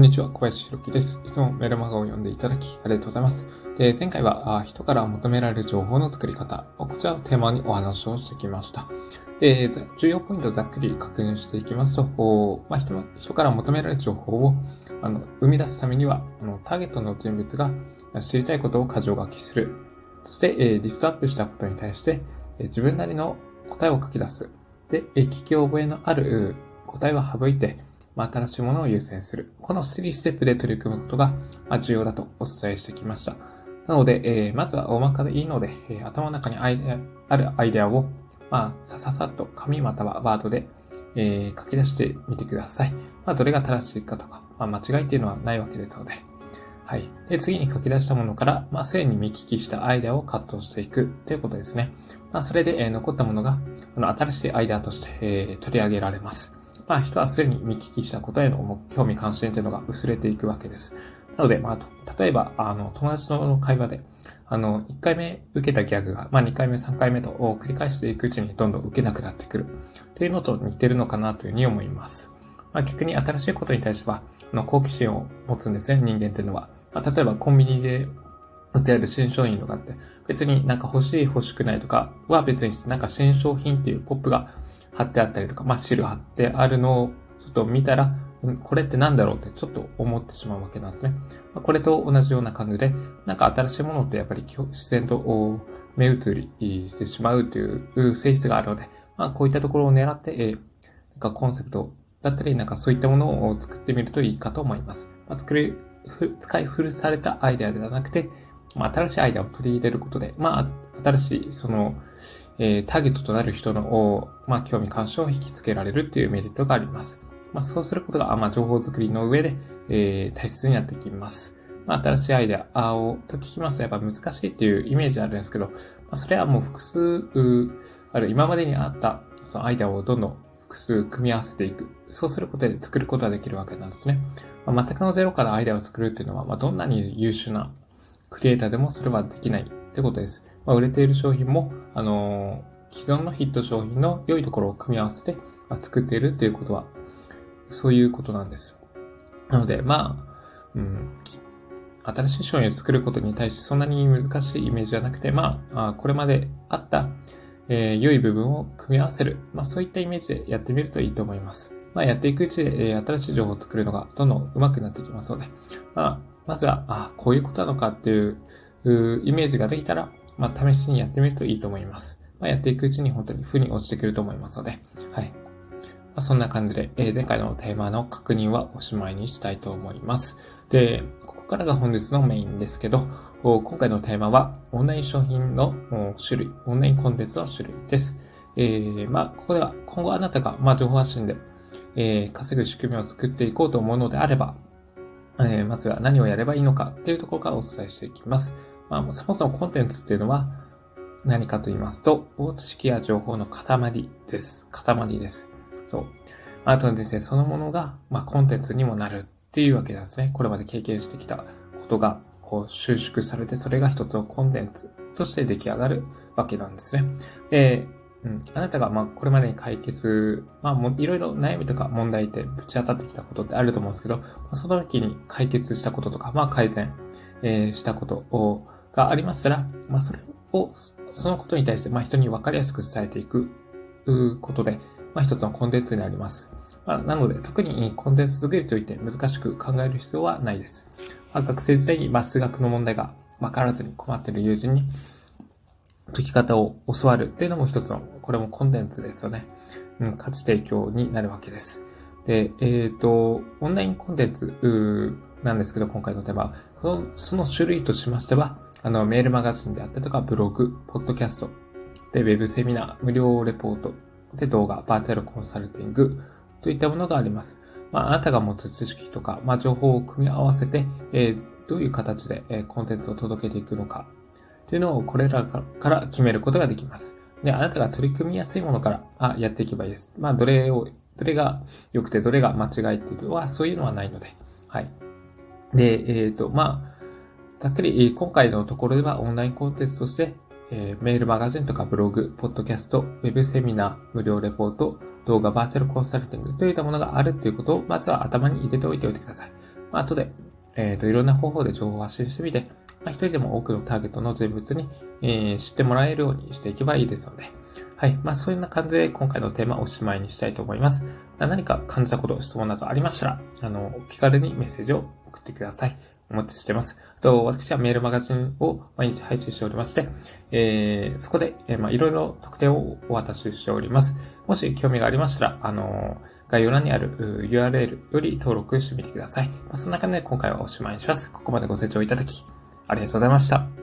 んにちは、小林弘樹です。いつもメルマガを読んでいただきありがとうございます。で、前回は人から求められる情報の作り方、こちらをテーマにお話をしてきました。で、重要ポイントをざっくり確認していきますと、まあ、人人から求められる情報をあの生み出すためにはあの、ターゲットの人物が知りたいことを箇条書きする。そして、えリストアップしたことに対して、え自分なりの答えを書き出す。で、聞き覚えのある答えは省いて、まあ、新しいものを優先する。この3ステップで取り組むことが、ま重要だとお伝えしてきました。なので、えー、まずは大まかでいいので、えー、頭の中にあるアイデアを、まあ、さささっと紙またはワードで、えー、書き出してみてください。まあ、どれが正しいかとか、まあ、間違いっていうのはないわけですので。はい。で、次に書き出したものから、まあ、すでに見聞きしたアイデアをカットしていくということですね。まあ、それで、えー、残ったものが、あの、新しいアイデアとして、えー、取り上げられます。まあ、人はすでに見聞きしたことへの興味関心というのが薄れていくわけです。なので、まあ、例えば、あの、友達の会話で、あの、1回目受けたギャグが、まあ、2回目、3回目と繰り返していくうちにどんどん受けなくなってくる。というのと似てるのかなというふうに思います。まあ、逆に新しいことに対しては、あの、好奇心を持つんですね、人間っていうのは。まあ、例えばコンビニで売ってある新商品とかって、別になんか欲しい欲しくないとかは別になんか新商品っていうポップが貼ってあったりとか、まあ、シール貼ってあるのをちょっと見たら、これって何だろうってちょっと思ってしまうわけなんですね。これと同じような感じで、なんか新しいものってやっぱり自然と目移りしてしまうという性質があるので、まあ、こういったところを狙って、えー、なんかコンセプトだったり、なんかそういったものを作ってみるといいかと思います。まあ、作り、使い古されたアイデアではなくて、まあ、新しいアイデアを取り入れることで、まあ、新しい、その、えー、ターゲットとなる人の、まあ、興味関心を引きつけられるっていうメリットがあります。まあ、そうすることが、まあ、情報作りの上で、えー、大切になってきます。まあ、新しいアイデアをと聞きますとやっぱ難しいっていうイメージあるんですけど、まあ、それはもう複数ある今までにあったそのアイデアをどんどん複数組み合わせていく。そうすることで作ることができるわけなんですね。まあ、全くのゼロからアイデアを作るっていうのは、まあ、どんなに優秀なクリエイターでもそれはできないってことです。まあ、売れている商品も、あの、既存のヒット商品の良いところを組み合わせて、ま、作っているっていうことは、そういうことなんですよ。なので、まあ、うん、新しい商品を作ることに対してそんなに難しいイメージじゃなくて、まあ、これまであった、えー、良い部分を組み合わせる。まあ、そういったイメージでやってみるといいと思います。まあ、やっていくうちで、えー、新しい情報を作るのがどんどん上手くなっていきますので、まあ、まずは、あこういうことなのかっていうイメージができたら、まあ、試しにやってみるといいと思います。まあ、やっていくうちに本当に負に落ちてくると思いますので、はい。まあ、そんな感じで、えー、前回のテーマの確認はおしまいにしたいと思います。で、ここからが本日のメインですけど、今回のテーマは、オンライン商品の種類、オンラインコンテンツの種類です。えー、まあ、ここでは、今後あなたが、まあ、情報発信で、えー、稼ぐ仕組みを作っていこうと思うのであれば、えー、まずは何をやればいいのかっていうところからお伝えしていきます。まあ、そもそもコンテンツっていうのは何かと言いますと、知識や情報の塊です。塊です。そう。あとですね、そのものが、まあ、コンテンツにもなるっていうわけですね。これまで経験してきたことが、こう、収縮されて、それが一つのコンテンツとして出来上がるわけなんですね。で、うん、あなたが、まあ、これまでに解決、まあ、もいろいろ悩みとか問題ってぶち当たってきたことってあると思うんですけど、その時に解決したこととか、まあ、改善、えー、したことを、がありましたら、まあ、それを、そのことに対して、まあ、人に分かりやすく伝えていくことで、まあ、一つのコンテンツになります。まあ、なので、特にコンテンツ作りといって難しく考える必要はないです。まあ、学生時代に、まあ、数学の問題が分からずに困っている友人に、解き方を教わるっていうのも一つの、これもコンテンツですよね。うん、価値提供になるわけです。で、えっ、ー、と、オンラインコンテンツなんですけど、今回のテーマは、そのその種類としましては、あの、メールマガジンであったりとか、ブログ、ポッドキャスト、で、ウェブセミナー、無料レポート、で、動画、バーチャルコンサルティング、といったものがあります。まあ、あなたが持つ知識とか、まあ、情報を組み合わせて、えー、どういう形で、えー、コンテンツを届けていくのか、というのをこれらから決めることができます。で、あなたが取り組みやすいものから、あ、やっていけばいいです。まあ、どれを、どれが良くて、どれが間違いっていうのは、そういうのはないので、はい。で、えっ、ー、と、まあ、ざっくり、今回のところではオンラインコンテンツとして、え、メールマガジンとかブログ、ポッドキャスト、ウェブセミナー、無料レポート、動画、バーチャルコンサルティングといったものがあるということを、まずは頭に入れておいておいてください。まあ、後で、えっ、と、いろんな方法で情報を発信してみて、まあ、一人でも多くのターゲットの人物に、えー、知ってもらえるようにしていけばいいですので、はい。まあ、そういうような感じで今回のテーマをおしまいにしたいと思います。何か感じたこと、質問などありましたら、あの、お気軽にメッセージを送ってください。お待ちしています。と私はメールマガジンを毎日配信しておりまして、えー、そこで、えー、まあ、いろいろ特典をお渡ししております。もし興味がありましたら、あのー、概要欄にある URL より登録してみてください。まあ、そんな感じで今回はおしまいにします。ここまでご清聴いただき、ありがとうございました。